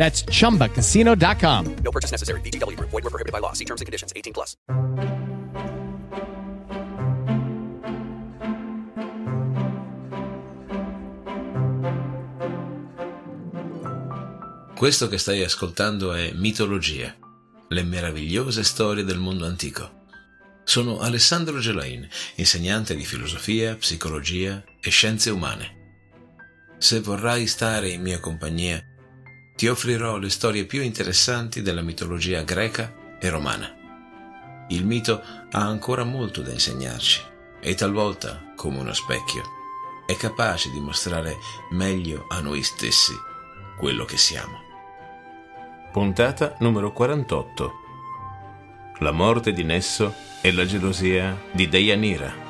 That's chumbacasino.com. No purchase necessary. VGW Group. Void were prohibited by law. See terms and conditions. 18 plus. Questo che stai ascoltando è Mitologia, le meravigliose storie del mondo antico. Sono Alessandro Gelain, insegnante di filosofia, psicologia e scienze umane. Se vorrai stare in mia compagnia, ti offrirò le storie più interessanti della mitologia greca e romana. Il mito ha ancora molto da insegnarci e talvolta, come uno specchio, è capace di mostrare meglio a noi stessi quello che siamo. Puntata numero 48 La morte di Nesso e la gelosia di Deianira.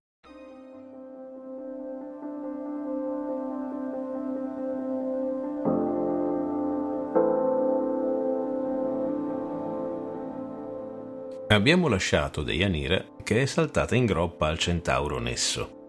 Abbiamo lasciato Deianira che è saltata in groppa al centauro Nesso.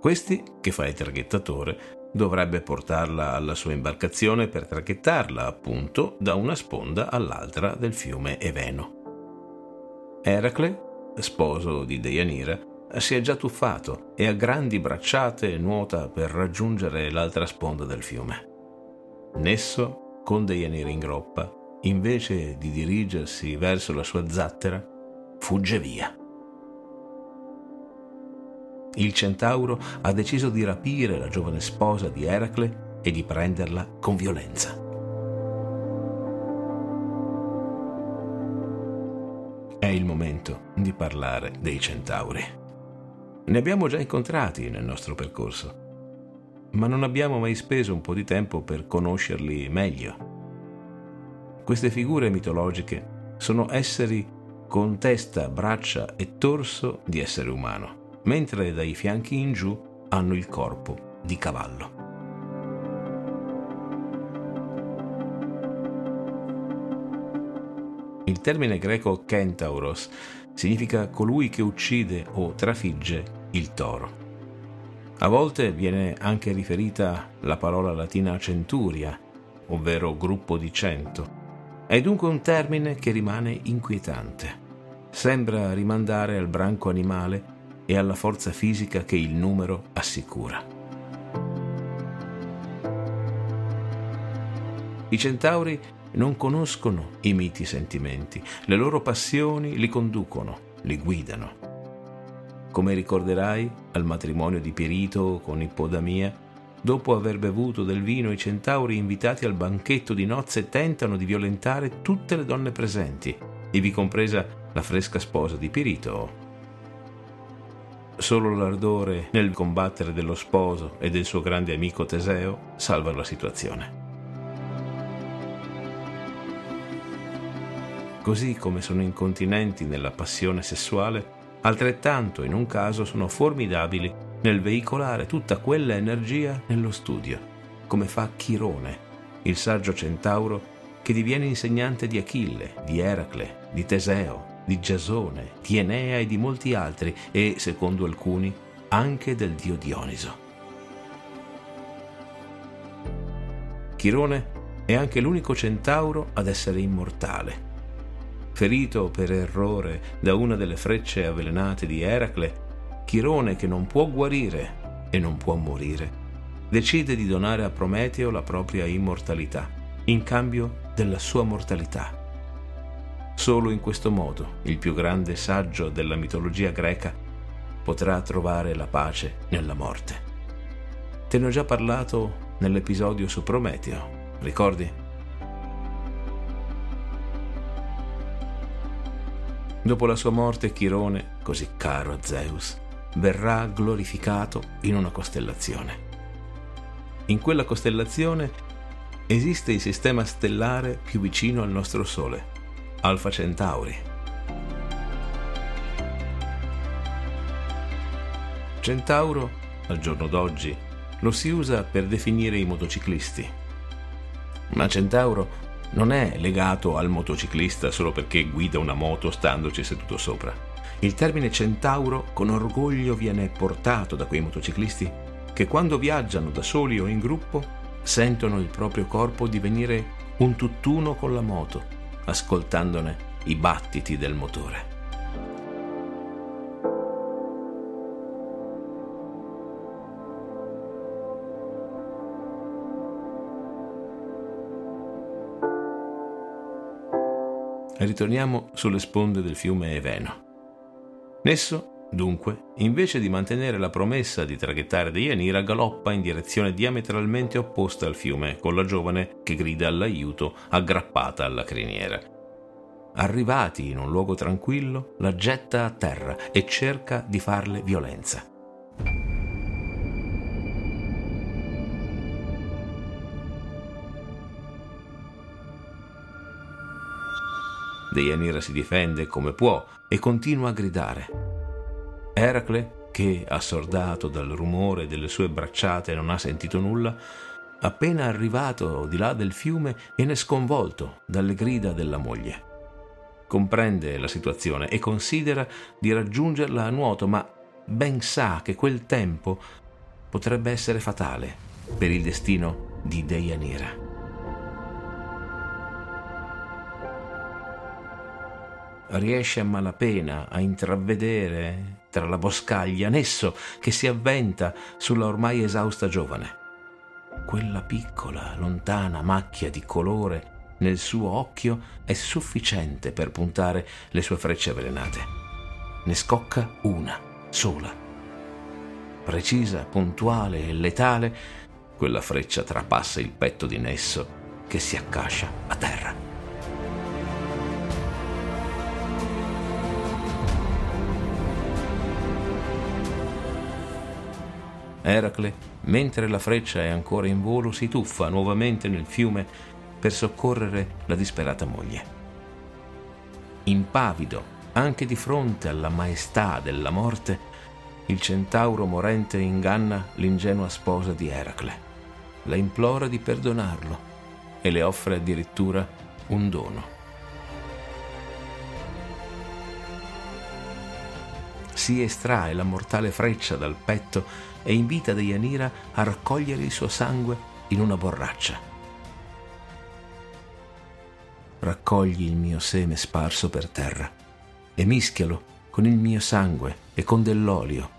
Questi, che fa il traghettatore, dovrebbe portarla alla sua imbarcazione per traghettarla, appunto, da una sponda all'altra del fiume Eveno. Eracle, sposo di Deianira, si è già tuffato e a grandi bracciate nuota per raggiungere l'altra sponda del fiume. Nesso, con Deianira in groppa, invece di dirigersi verso la sua zattera, fugge via. Il centauro ha deciso di rapire la giovane sposa di Eracle e di prenderla con violenza. È il momento di parlare dei centauri. Ne abbiamo già incontrati nel nostro percorso, ma non abbiamo mai speso un po' di tempo per conoscerli meglio. Queste figure mitologiche sono esseri con testa, braccia e torso di essere umano, mentre dai fianchi in giù hanno il corpo di cavallo. Il termine greco kentauros significa colui che uccide o trafigge il toro. A volte viene anche riferita la parola latina centuria, ovvero gruppo di cento. È dunque un termine che rimane inquietante. Sembra rimandare al branco animale e alla forza fisica che il numero assicura. I centauri non conoscono i miti sentimenti, le loro passioni li conducono, li guidano. Come ricorderai, al matrimonio di Pierito con Ippodamia, dopo aver bevuto del vino, i centauri invitati al banchetto di nozze tentano di violentare tutte le donne presenti, ivi compresa la fresca sposa di Pirito. Solo l'ardore nel combattere dello sposo e del suo grande amico Teseo salva la situazione. Così come sono incontinenti nella passione sessuale, altrettanto in un caso sono formidabili nel veicolare tutta quella energia nello studio, come fa Chirone, il saggio centauro che diviene insegnante di Achille, di Eracle, di Teseo, di Giasone, di Enea e di molti altri e, secondo alcuni, anche del dio Dioniso. Chirone è anche l'unico centauro ad essere immortale ferito per errore da una delle frecce avvelenate di Eracle, Chirone, che non può guarire e non può morire, decide di donare a Prometeo la propria immortalità, in cambio della sua mortalità. Solo in questo modo il più grande saggio della mitologia greca potrà trovare la pace nella morte. Te ne ho già parlato nell'episodio su Prometeo, ricordi? Dopo la sua morte Chirone, così caro a Zeus, verrà glorificato in una costellazione. In quella costellazione esiste il sistema stellare più vicino al nostro Sole, Alfa Centauri. Centauro, al giorno d'oggi, lo si usa per definire i motociclisti. Ma Centauro non è legato al motociclista solo perché guida una moto standoci seduto sopra. Il termine centauro con orgoglio viene portato da quei motociclisti che quando viaggiano da soli o in gruppo sentono il proprio corpo divenire un tutt'uno con la moto, ascoltandone i battiti del motore. Ritorniamo sulle sponde del fiume Eveno. Nesso, dunque, invece di mantenere la promessa di traghettare Deianira, galoppa in direzione diametralmente opposta al fiume, con la giovane che grida all'aiuto aggrappata alla criniera. Arrivati in un luogo tranquillo, la getta a terra e cerca di farle violenza. Deianira si difende come può e continua a gridare. Eracle, che, assordato dal rumore delle sue bracciate, non ha sentito nulla, appena arrivato di là del fiume, viene sconvolto dalle grida della moglie. Comprende la situazione e considera di raggiungerla a nuoto, ma ben sa che quel tempo potrebbe essere fatale per il destino di Deianira. Riesce a malapena a intravedere tra la boscaglia Nesso che si avventa sulla ormai esausta giovane. Quella piccola, lontana macchia di colore nel suo occhio è sufficiente per puntare le sue frecce avvelenate. Ne scocca una, sola. Precisa, puntuale e letale, quella freccia trapassa il petto di Nesso che si accascia a terra. Eracle, mentre la freccia è ancora in volo, si tuffa nuovamente nel fiume per soccorrere la disperata moglie. Impavido, anche di fronte alla maestà della morte, il centauro morente inganna l'ingenua sposa di Eracle. La implora di perdonarlo e le offre addirittura un dono. Si estrae la mortale freccia dal petto e invita Deianira a raccogliere il suo sangue in una borraccia. Raccogli il mio seme sparso per terra e mischialo con il mio sangue e con dell'olio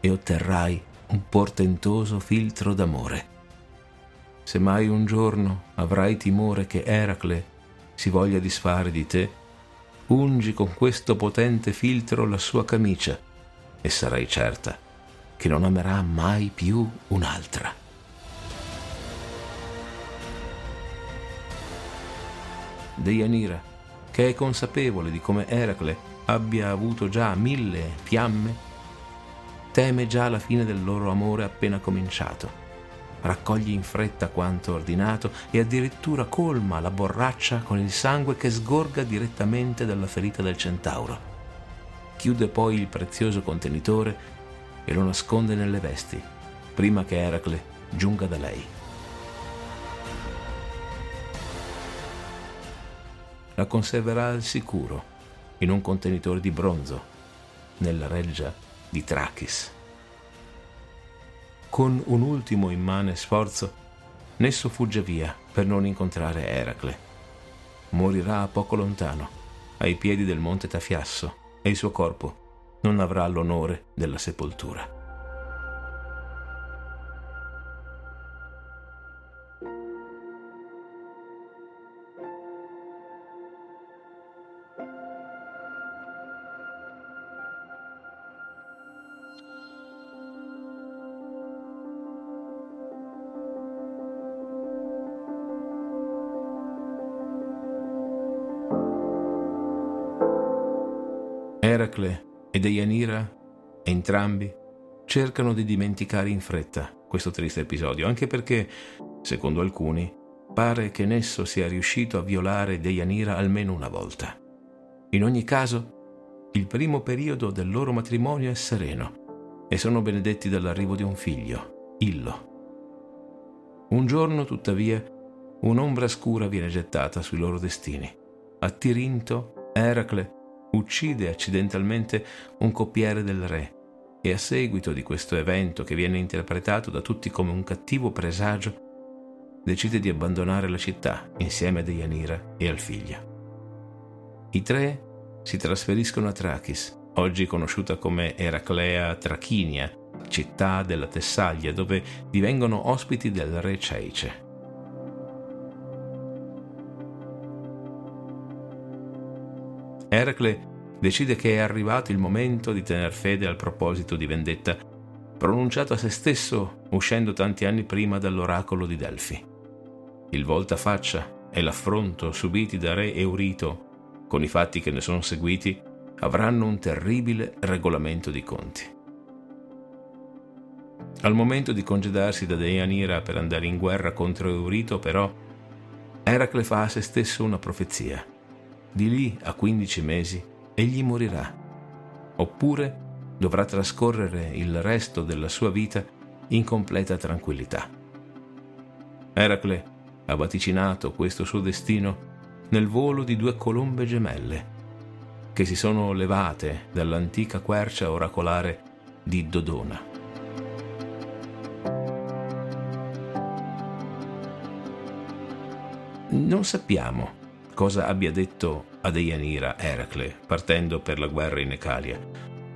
e otterrai un portentoso filtro d'amore. Se mai un giorno avrai timore che Eracle si voglia disfare di te, ungi con questo potente filtro la sua camicia e sarai certa che non amerà mai più un'altra. Deianira, che è consapevole di come Eracle abbia avuto già mille fiamme, teme già la fine del loro amore appena cominciato raccoglie in fretta quanto ordinato e addirittura colma la borraccia con il sangue che sgorga direttamente dalla ferita del centauro. Chiude poi il prezioso contenitore e lo nasconde nelle vesti, prima che Eracle giunga da lei. La conserverà al sicuro in un contenitore di bronzo nella reggia di Trachis con un ultimo immane sforzo, Nesso fugge via per non incontrare Eracle. Morirà poco lontano, ai piedi del monte Tafiasso, e il suo corpo non avrà l'onore della sepoltura. Eracle e Deianira, entrambi, cercano di dimenticare in fretta questo triste episodio, anche perché, secondo alcuni, pare che Nesso sia riuscito a violare Deianira almeno una volta. In ogni caso, il primo periodo del loro matrimonio è sereno e sono benedetti dall'arrivo di un figlio, Illo. Un giorno, tuttavia, un'ombra scura viene gettata sui loro destini. A Tirinto, Eracle uccide accidentalmente un coppiere del re e a seguito di questo evento che viene interpretato da tutti come un cattivo presagio, decide di abbandonare la città insieme a Deianira e al figlio. I tre si trasferiscono a Trachis, oggi conosciuta come Eraclea Trachinia, città della Tessaglia, dove divengono ospiti del re Ceice. Eracle decide che è arrivato il momento di tener fede al proposito di vendetta pronunciato a se stesso uscendo tanti anni prima dall'oracolo di Delfi. Il voltafaccia e l'affronto subiti da re Eurito con i fatti che ne sono seguiti avranno un terribile regolamento di conti. Al momento di congedarsi da Deianira per andare in guerra contro Eurito, però, Eracle fa a se stesso una profezia. Di lì a 15 mesi egli morirà, oppure dovrà trascorrere il resto della sua vita in completa tranquillità. Eracle ha vaticinato questo suo destino nel volo di due colombe gemelle che si sono levate dall'antica quercia oracolare di Dodona. Non sappiamo cosa abbia detto a Deianira Eracle partendo per la guerra in Ecalia.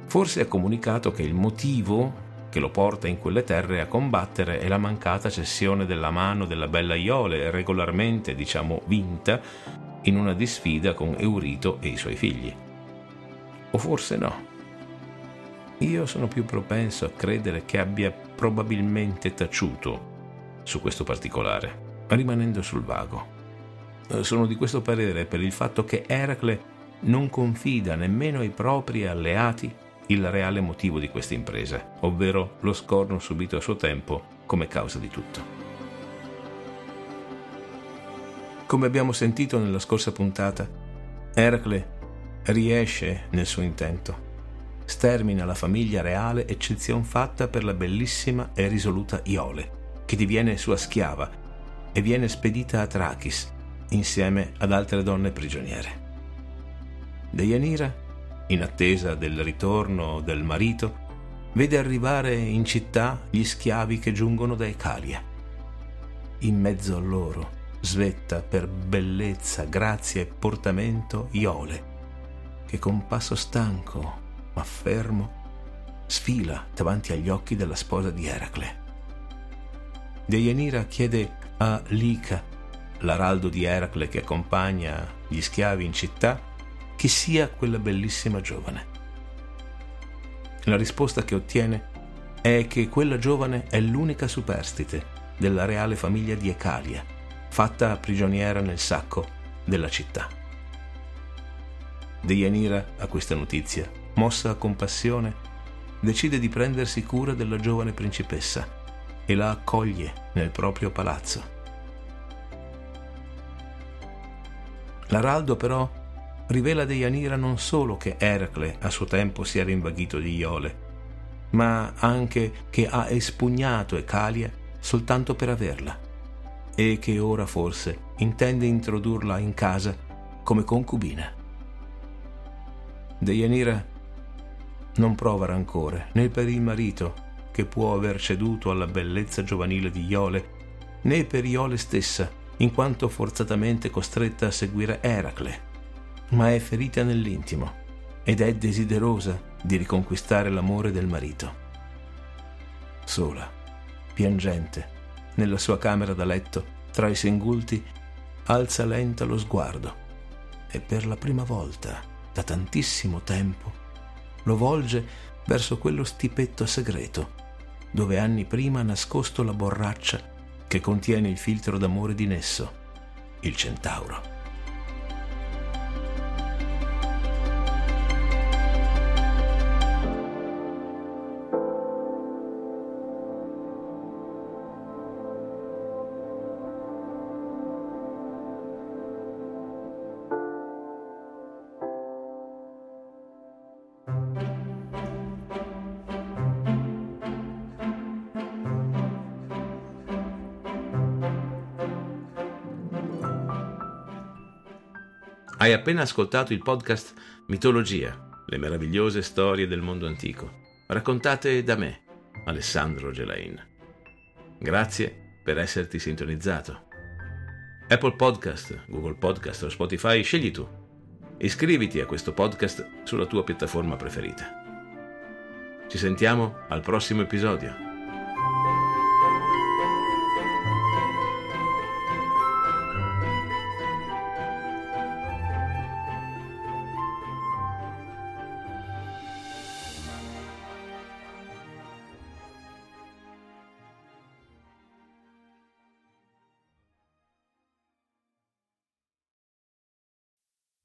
Forse ha comunicato che il motivo che lo porta in quelle terre a combattere è la mancata cessione della mano della bella Iole, regolarmente, diciamo, vinta in una disfida con Eurito e i suoi figli. O forse no. Io sono più propenso a credere che abbia probabilmente taciuto su questo particolare, rimanendo sul vago. Eh, sono di questo parere per il fatto che Eracle non confida nemmeno ai propri alleati il reale motivo di questa impresa, ovvero lo scorno subito a suo tempo come causa di tutto. Come abbiamo sentito nella scorsa puntata, Eracle riesce nel suo intento. Stermina la famiglia reale, eccezion fatta per la bellissima e risoluta Iole, che diviene sua schiava e viene spedita a Trachis, insieme ad altre donne prigioniere. Deianira, in attesa del ritorno del marito, vede arrivare in città gli schiavi che giungono da Ecalia. In mezzo a loro svetta per bellezza, grazia e portamento Iole, che con passo stanco ma fermo sfila davanti agli occhi della sposa di Eracle. Deianira chiede a Lica, l'araldo di Eracle che accompagna gli schiavi in città, chi sia quella bellissima giovane. La risposta che ottiene è che quella giovane è l'unica superstite della reale famiglia di Ecalia, fatta prigioniera nel sacco della città. Deianira, a questa notizia, mossa a compassione, decide di prendersi cura della giovane principessa e la accoglie nel proprio palazzo. L'araldo però rivela a Deianira non solo che Eracle a suo tempo si era invaghito di Iole, ma anche che ha espugnato Ecalia soltanto per averla e che ora forse intende introdurla in casa come concubina. Deianira non prova rancore né per il marito che può aver ceduto alla bellezza giovanile di Iole, né per Iole stessa, in quanto forzatamente costretta a seguire Eracle, ma è ferita nell'intimo ed è desiderosa di riconquistare l'amore del marito. Sola, piangente, nella sua camera da letto, tra i singulti, alza lenta lo sguardo e per la prima volta da tantissimo tempo lo volge verso quello stipetto segreto, dove anni prima nascosto la borraccia che contiene il filtro d'amore di Nesso, il centauro. Hai appena ascoltato il podcast Mitologia, le meravigliose storie del mondo antico, raccontate da me, Alessandro Gelain. Grazie per esserti sintonizzato. Apple Podcast, Google Podcast o Spotify, scegli tu. Iscriviti a questo podcast sulla tua piattaforma preferita. Ci sentiamo al prossimo episodio.